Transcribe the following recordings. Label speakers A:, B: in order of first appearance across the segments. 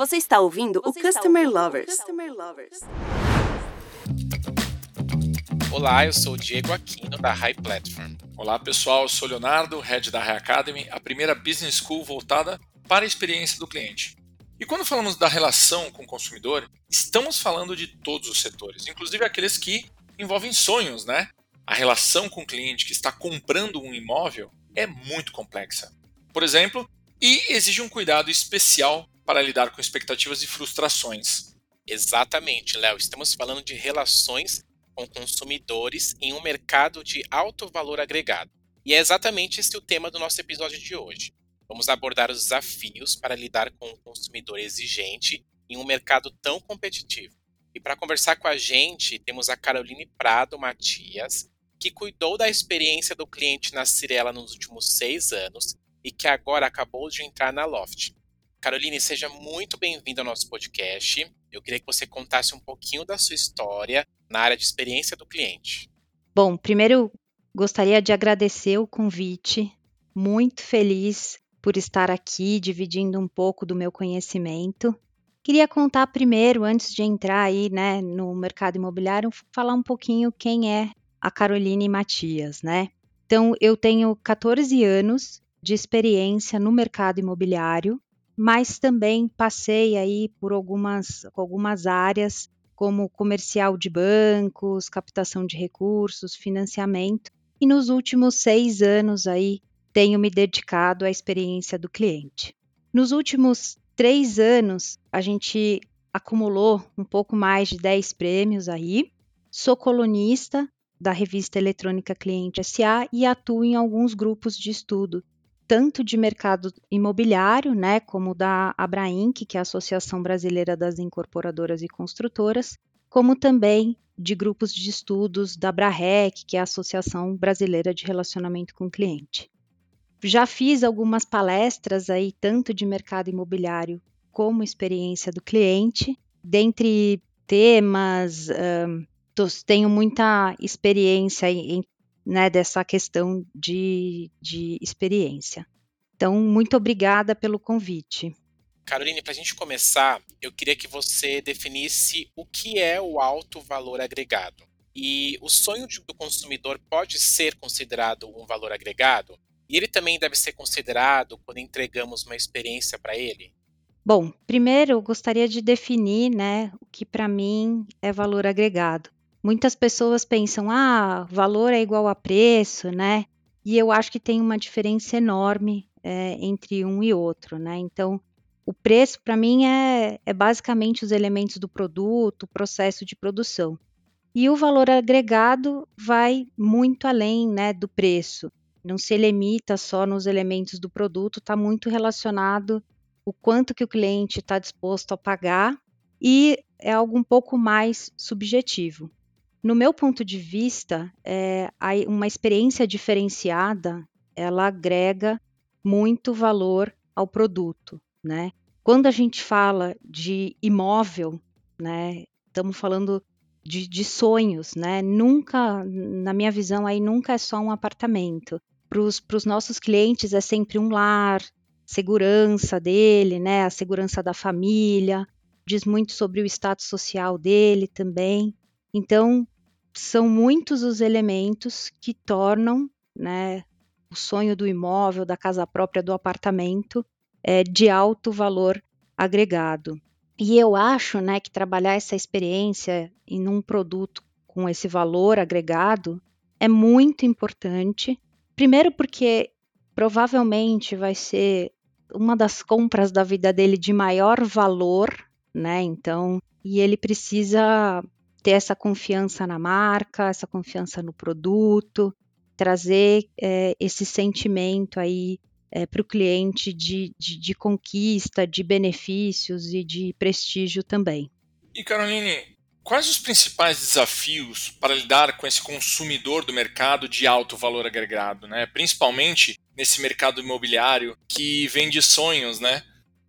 A: Você está ouvindo Você o Customer ouvindo Lovers. Customer Lovers.
B: Olá, eu sou o Diego Aquino da High Platform.
C: Olá pessoal, eu sou o Leonardo, head da High Academy, a primeira business school voltada para a experiência do cliente. E quando falamos da relação com o consumidor, estamos falando de todos os setores, inclusive aqueles que envolvem sonhos, né? A relação com o cliente que está comprando um imóvel é muito complexa. Por exemplo, e exige um cuidado especial para lidar com expectativas e frustrações.
B: Exatamente, Léo. Estamos falando de relações com consumidores em um mercado de alto valor agregado. E é exatamente esse o tema do nosso episódio de hoje. Vamos abordar os desafios para lidar com um consumidor exigente em um mercado tão competitivo. E para conversar com a gente, temos a Caroline Prado Matias, que cuidou da experiência do cliente na Cirela nos últimos seis anos e que agora acabou de entrar na Loft. Caroline, seja muito bem-vinda ao nosso podcast. Eu queria que você contasse um pouquinho da sua história na área de experiência do cliente.
D: Bom, primeiro gostaria de agradecer o convite. Muito feliz por estar aqui dividindo um pouco do meu conhecimento. Queria contar primeiro, antes de entrar aí, né, no mercado imobiliário, falar um pouquinho quem é a Caroline Matias, né? Então, eu tenho 14 anos de experiência no mercado imobiliário, mas também passei aí por algumas, algumas áreas, como comercial de bancos, captação de recursos, financiamento, e nos últimos seis anos aí tenho me dedicado à experiência do cliente. Nos últimos três anos, a gente acumulou um pouco mais de 10 prêmios aí. Sou colunista da revista eletrônica Cliente SA e atuo em alguns grupos de estudo, tanto de mercado imobiliário, né, como da Abrainc, que é a Associação Brasileira das Incorporadoras e Construtoras, como também de grupos de estudos da Brarec, que é a Associação Brasileira de Relacionamento com o Cliente. Já fiz algumas palestras aí, tanto de mercado imobiliário como experiência do cliente, dentre temas, um, tenho muita experiência em, né, dessa questão de, de experiência. Então, muito obrigada pelo convite.
B: Caroline, para a gente começar, eu queria que você definisse o que é o alto valor agregado. E o sonho do consumidor pode ser considerado um valor agregado? E ele também deve ser considerado quando entregamos uma experiência para ele?
D: Bom, primeiro eu gostaria de definir, né, o que para mim é valor agregado. Muitas pessoas pensam, ah, valor é igual a preço, né? E eu acho que tem uma diferença enorme é, entre um e outro, né? Então, o preço para mim é, é basicamente os elementos do produto, o processo de produção. E o valor agregado vai muito além né, do preço não se limita só nos elementos do produto, está muito relacionado o quanto que o cliente está disposto a pagar e é algo um pouco mais subjetivo. No meu ponto de vista, é, uma experiência diferenciada ela agrega muito valor ao produto, né? Quando a gente fala de imóvel, né, estamos falando de, de, sonhos, né? Nunca, na minha visão, aí nunca é só um apartamento para os nossos clientes é sempre um lar, segurança dele, né, a segurança da família, diz muito sobre o status social dele também. Então, são muitos os elementos que tornam né, o sonho do imóvel, da casa própria, do apartamento, é, de alto valor agregado. E eu acho né, que trabalhar essa experiência em um produto com esse valor agregado é muito importante Primeiro porque provavelmente vai ser uma das compras da vida dele de maior valor, né? Então, e ele precisa ter essa confiança na marca, essa confiança no produto, trazer é, esse sentimento aí é, para o cliente de, de, de, conquista, de benefícios e de prestígio também.
C: E Caroline, Quais os principais desafios para lidar com esse consumidor do mercado de alto valor agregado, né? Principalmente nesse mercado imobiliário que vende sonhos, né?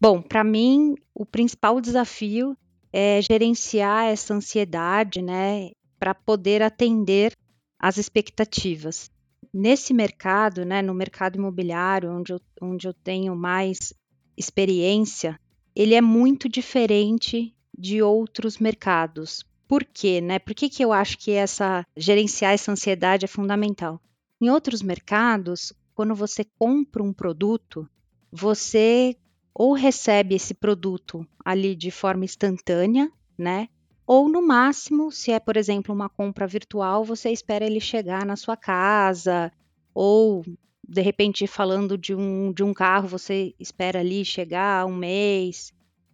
D: Bom, para mim o principal desafio é gerenciar essa ansiedade, né, para poder atender às expectativas. Nesse mercado, né, no mercado imobiliário, onde eu, onde eu tenho mais experiência, ele é muito diferente de outros mercados. Por quê, né? Por que, que eu acho que essa gerenciar essa ansiedade é fundamental? Em outros mercados, quando você compra um produto, você ou recebe esse produto ali de forma instantânea, né? Ou no máximo, se é, por exemplo, uma compra virtual, você espera ele chegar na sua casa, ou de repente falando de um, de um carro, você espera ali chegar um mês.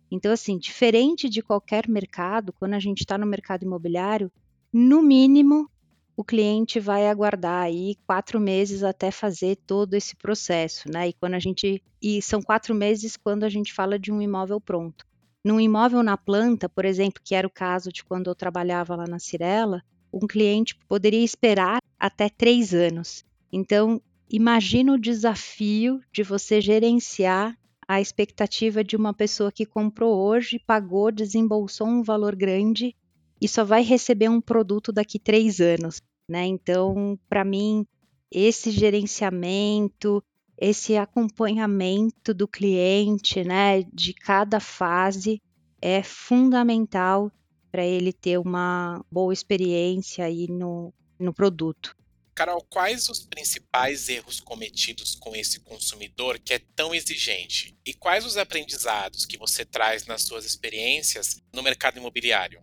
D: Então, assim, diferente de qualquer mercado, quando a gente está no mercado imobiliário, no mínimo o cliente vai aguardar aí quatro meses até fazer todo esse processo, né? E quando a gente e são quatro meses quando a gente fala de um imóvel pronto. Num imóvel na planta, por exemplo, que era o caso de quando eu trabalhava lá na Cirela, um cliente poderia esperar até três anos. Então, imagina o desafio de você gerenciar a expectativa de uma pessoa que comprou hoje, pagou, desembolsou um valor grande e só vai receber um produto daqui três anos, né? Então, para mim, esse gerenciamento, esse acompanhamento do cliente, né, de cada fase é fundamental para ele ter uma boa experiência aí no, no produto.
B: Carol, quais os principais erros cometidos com esse consumidor que é tão exigente? E quais os aprendizados que você traz nas suas experiências no mercado imobiliário?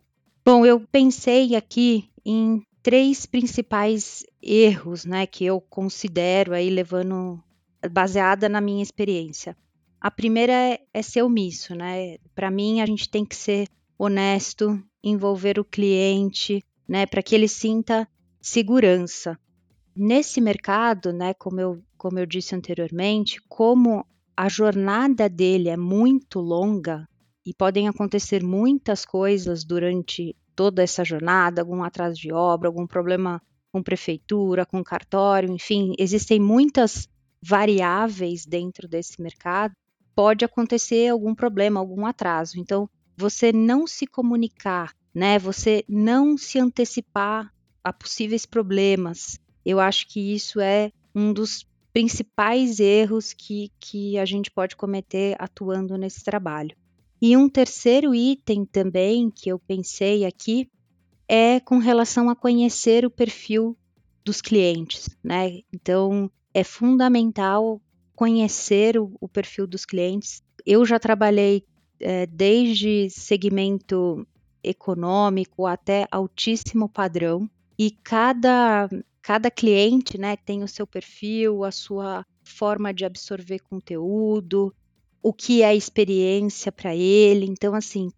D: Bom, eu pensei aqui em três principais erros, né, que eu considero aí levando baseada na minha experiência. A primeira é, é ser omisso, né? Para mim, a gente tem que ser honesto, envolver o cliente, né, para que ele sinta segurança. Nesse mercado, né, como eu, como eu disse anteriormente, como a jornada dele é muito longa, e podem acontecer muitas coisas durante toda essa jornada, algum atraso de obra, algum problema com prefeitura, com cartório, enfim, existem muitas variáveis dentro desse mercado. Pode acontecer algum problema, algum atraso. Então, você não se comunicar, né? Você não se antecipar a possíveis problemas. Eu acho que isso é um dos principais erros que, que a gente pode cometer atuando nesse trabalho. E um terceiro item também que eu pensei aqui é com relação a conhecer o perfil dos clientes, né? Então é fundamental conhecer o, o perfil dos clientes. Eu já trabalhei é, desde segmento econômico até altíssimo padrão e cada cada cliente, né, tem o seu perfil, a sua forma de absorver conteúdo, o que é experiência para ele. Então, assim,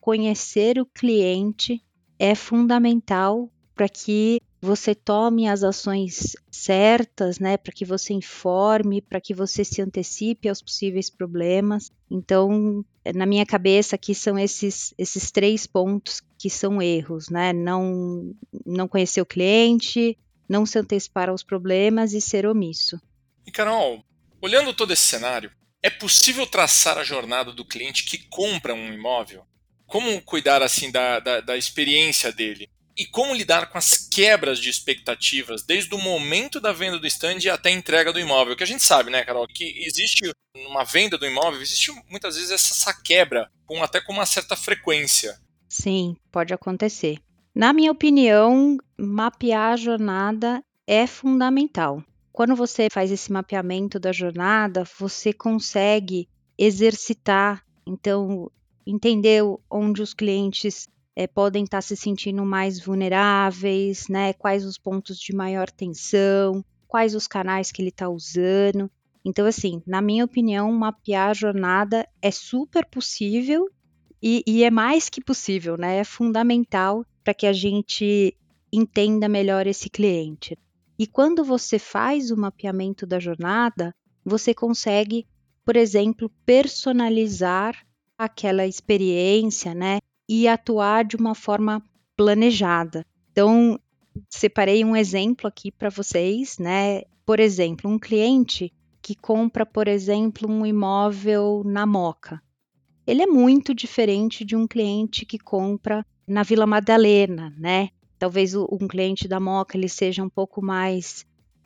D: conhecer o cliente é fundamental para que você tome as ações certas, né, para que você informe, para que você se antecipe aos possíveis problemas. Então, na minha cabeça aqui são esses esses três pontos que são erros, né? Não não conhecer o cliente, não se antecipar aos problemas e ser omisso.
C: E Carol, olhando todo esse cenário, é possível traçar a jornada do cliente que compra um imóvel? Como cuidar assim da, da, da experiência dele? E como lidar com as quebras de expectativas desde o momento da venda do stand até a entrega do imóvel? Que a gente sabe, né, Carol, que existe uma venda do imóvel, existe muitas vezes essa quebra, com, até com uma certa frequência.
D: Sim, pode acontecer. Na minha opinião, mapear a jornada é fundamental. Quando você faz esse mapeamento da jornada, você consegue exercitar, então, entender onde os clientes é, podem estar se sentindo mais vulneráveis, né? Quais os pontos de maior tensão, quais os canais que ele está usando. Então, assim, na minha opinião, mapear a jornada é super possível e, e é mais que possível, né? É fundamental para que a gente entenda melhor esse cliente. E quando você faz o mapeamento da jornada, você consegue, por exemplo, personalizar aquela experiência, né? E atuar de uma forma planejada. Então, separei um exemplo aqui para vocês, né? Por exemplo, um cliente que compra, por exemplo, um imóvel na Moca. Ele é muito diferente de um cliente que compra na Vila Madalena, né? Talvez um cliente da Moca ele seja um pouco mais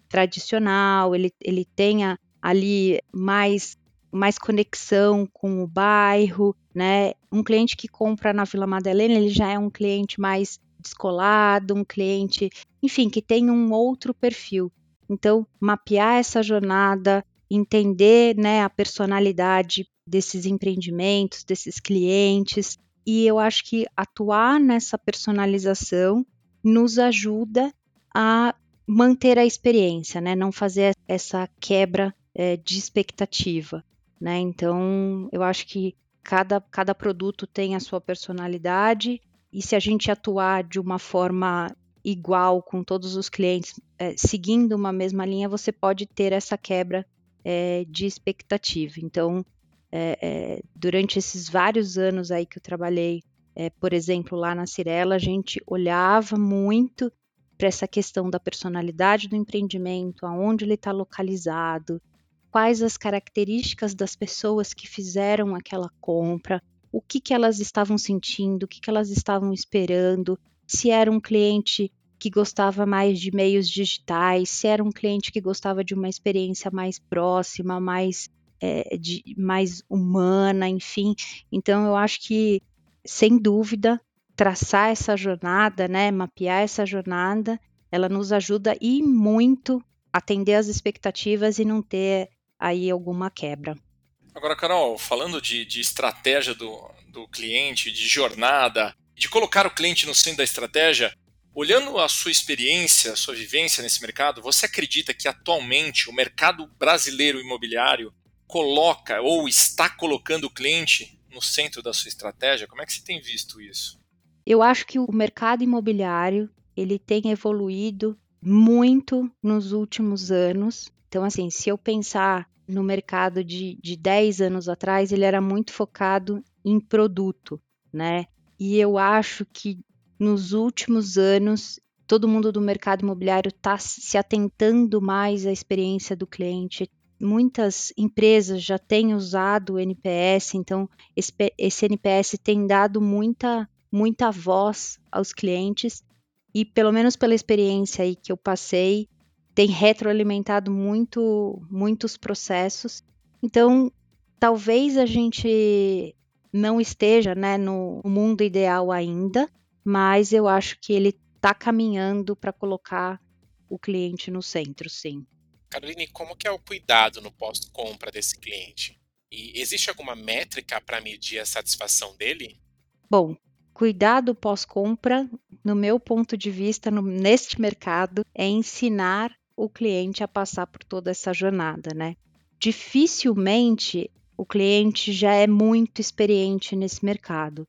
D: tradicional, ele, ele tenha ali mais mais conexão com o bairro, né? Um cliente que compra na Vila Madalena, ele já é um cliente mais descolado, um cliente, enfim, que tem um outro perfil. Então, mapear essa jornada, entender, né, a personalidade desses empreendimentos, desses clientes, e eu acho que atuar nessa personalização nos ajuda a manter a experiência, né? Não fazer essa quebra é, de expectativa, né? Então, eu acho que cada, cada produto tem a sua personalidade e se a gente atuar de uma forma igual com todos os clientes, é, seguindo uma mesma linha, você pode ter essa quebra é, de expectativa. Então, é, é, durante esses vários anos aí que eu trabalhei, é, por exemplo, lá na Cirela, a gente olhava muito para essa questão da personalidade do empreendimento, aonde ele está localizado, quais as características das pessoas que fizeram aquela compra, o que, que elas estavam sentindo, o que, que elas estavam esperando, se era um cliente que gostava mais de meios digitais, se era um cliente que gostava de uma experiência mais próxima, mais é, de, mais humana, enfim. Então, eu acho que, sem dúvida, traçar essa jornada, né, mapear essa jornada, ela nos ajuda e muito atender as expectativas e não ter aí alguma quebra.
C: Agora, Carol, falando de, de estratégia do, do cliente, de jornada, de colocar o cliente no centro da estratégia, olhando a sua experiência, a sua vivência nesse mercado, você acredita que atualmente o mercado brasileiro imobiliário coloca ou está colocando o cliente no centro da sua estratégia? Como é que você tem visto isso?
D: Eu acho que o mercado imobiliário ele tem evoluído muito nos últimos anos. Então, assim, se eu pensar no mercado de, de 10 anos atrás, ele era muito focado em produto, né? E eu acho que nos últimos anos todo mundo do mercado imobiliário está se atentando mais à experiência do cliente, muitas empresas já têm usado o NPS, então esse, NPS tem dado muita, muita voz aos clientes e pelo menos pela experiência aí que eu passei, tem retroalimentado muito, muitos processos. Então, talvez a gente não esteja né, no mundo ideal ainda, mas eu acho que ele está caminhando para colocar o cliente no centro, sim.
B: Caroline, como que é o cuidado no pós-compra desse cliente? E existe alguma métrica para medir a satisfação dele?
D: Bom, cuidado pós-compra, no meu ponto de vista, no, neste mercado, é ensinar o cliente a passar por toda essa jornada, né? Dificilmente o cliente já é muito experiente nesse mercado.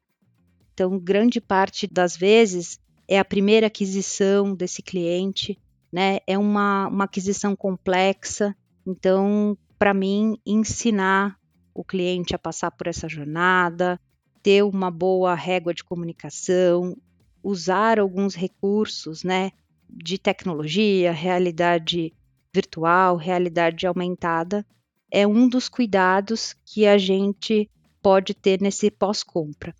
D: Então, grande parte das vezes é a primeira aquisição desse cliente, né? É uma, uma aquisição complexa, então, para mim, ensinar o cliente a passar por essa jornada, ter uma boa régua de comunicação, usar alguns recursos, né, de tecnologia, realidade virtual, realidade aumentada, é um dos cuidados que a gente pode ter nesse pós-compra.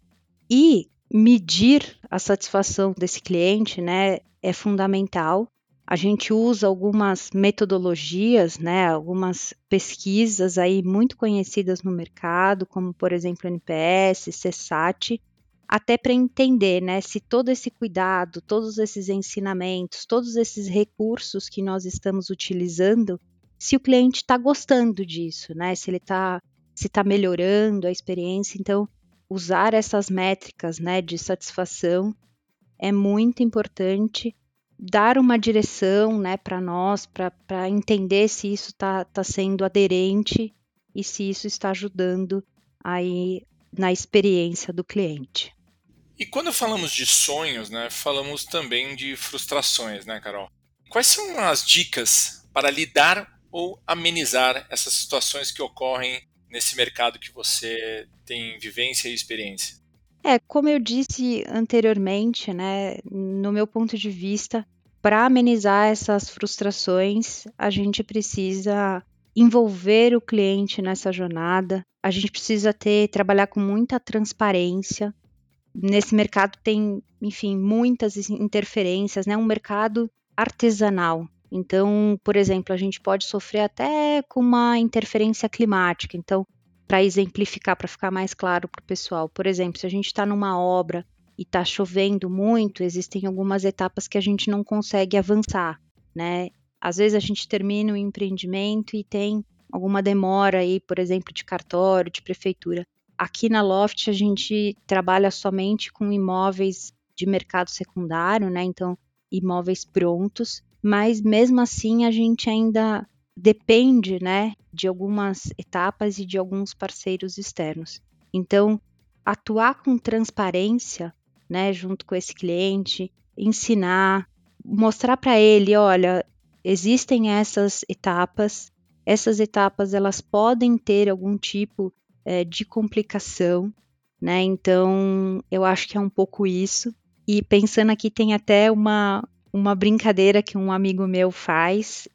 D: E medir a satisfação desse cliente, né, é fundamental. A gente usa algumas metodologias, né, algumas pesquisas aí muito conhecidas no mercado, como por exemplo NPS, CSAT, até para entender, né, se todo esse cuidado, todos esses ensinamentos, todos esses recursos que nós estamos utilizando, se o cliente está gostando disso, né, se ele está se está melhorando a experiência. Então, usar essas métricas, né, de satisfação é muito importante dar uma direção né, para nós, para entender se isso está tá sendo aderente e se isso está ajudando aí na experiência do cliente.
C: E quando falamos de sonhos, né, falamos também de frustrações, né, Carol? Quais são as dicas para lidar ou amenizar essas situações que ocorrem nesse mercado que você tem vivência e experiência?
D: É, como eu disse anteriormente, né, no meu ponto de vista, para amenizar essas frustrações, a gente precisa envolver o cliente nessa jornada. A gente precisa ter trabalhar com muita transparência. Nesse mercado tem, enfim, muitas interferências, né? Um mercado artesanal. Então, por exemplo, a gente pode sofrer até com uma interferência climática. Então, para exemplificar, para ficar mais claro para o pessoal, por exemplo, se a gente está numa obra e está chovendo muito, existem algumas etapas que a gente não consegue avançar, né? Às vezes a gente termina o empreendimento e tem alguma demora aí, por exemplo, de cartório, de prefeitura. Aqui na Loft a gente trabalha somente com imóveis de mercado secundário, né? Então, imóveis prontos mas mesmo assim a gente ainda depende, né, de algumas etapas e de alguns parceiros externos. Então, atuar com transparência, né, junto com esse cliente, ensinar, mostrar para ele, olha, existem essas etapas, essas etapas elas podem ter algum tipo é, de complicação, né? Então, eu acho que é um pouco isso. E pensando aqui, tem até uma, uma brincadeira que um amigo meu faz.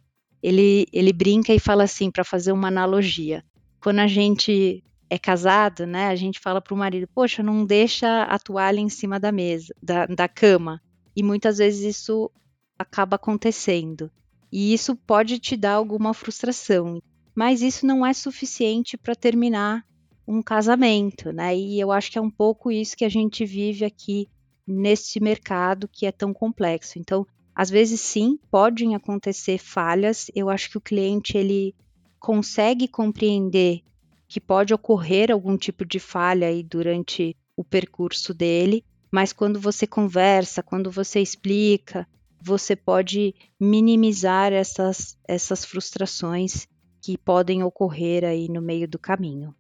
D: Ele, ele brinca e fala assim, para fazer uma analogia. Quando a gente é casado, né, a gente fala para o marido, poxa, não deixa a toalha em cima da mesa, da, da cama. E muitas vezes isso acaba acontecendo. E isso pode te dar alguma frustração. Mas isso não é suficiente para terminar um casamento, né? E eu acho que é um pouco isso que a gente vive aqui neste mercado que é tão complexo. Então, às vezes sim, podem acontecer falhas. Eu acho que o cliente ele consegue compreender que pode ocorrer algum tipo de falha aí durante o percurso dele, mas quando você conversa, quando você explica, você pode minimizar essas, essas frustrações que podem ocorrer aí no meio do caminho.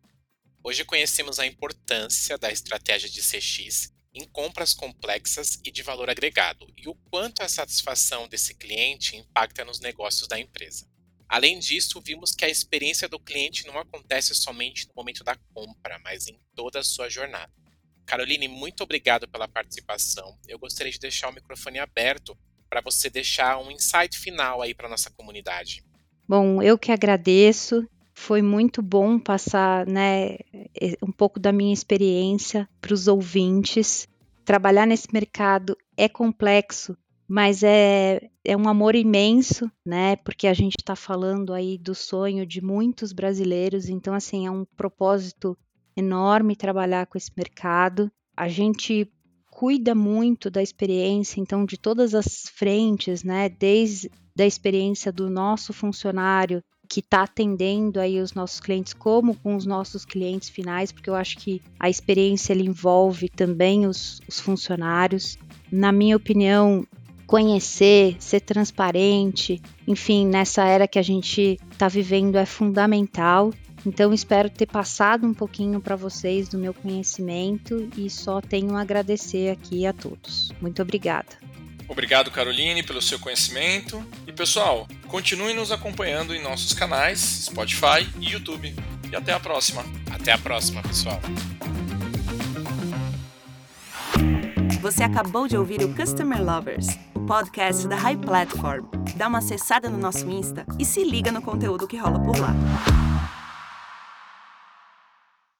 B: Hoje conhecemos a importância da estratégia de CX em compras complexas e de valor agregado e o quanto a satisfação desse cliente impacta nos negócios da empresa. Além disso, vimos que a experiência do cliente não acontece somente no momento da compra, mas em toda a sua jornada. Caroline, muito obrigado pela participação. Eu gostaria de deixar o microfone aberto para você deixar um insight final aí para nossa comunidade.
D: Bom, eu que agradeço. Foi muito bom passar né, um pouco da minha experiência para os ouvintes. Trabalhar nesse mercado é complexo, mas é, é um amor imenso, né? Porque a gente está falando aí do sonho de muitos brasileiros, então assim é um propósito enorme trabalhar com esse mercado. A gente cuida muito da experiência, então de todas as frentes, né? Desde da experiência do nosso funcionário, que está atendendo aí os nossos clientes, como com os nossos clientes finais, porque eu acho que a experiência envolve também os, os funcionários. Na minha opinião, conhecer, ser transparente, enfim, nessa era que a gente está vivendo é fundamental. Então, espero ter passado um pouquinho para vocês do meu conhecimento e só tenho a agradecer aqui a todos. Muito obrigada.
C: Obrigado, Caroline, pelo seu conhecimento. E pessoal, continue nos acompanhando em nossos canais Spotify e YouTube. E até a próxima.
B: Até a próxima, pessoal.
A: Você acabou de ouvir o Customer Lovers, podcast da High Platform. Dá uma acessada no nosso Insta e se liga no conteúdo que rola por lá.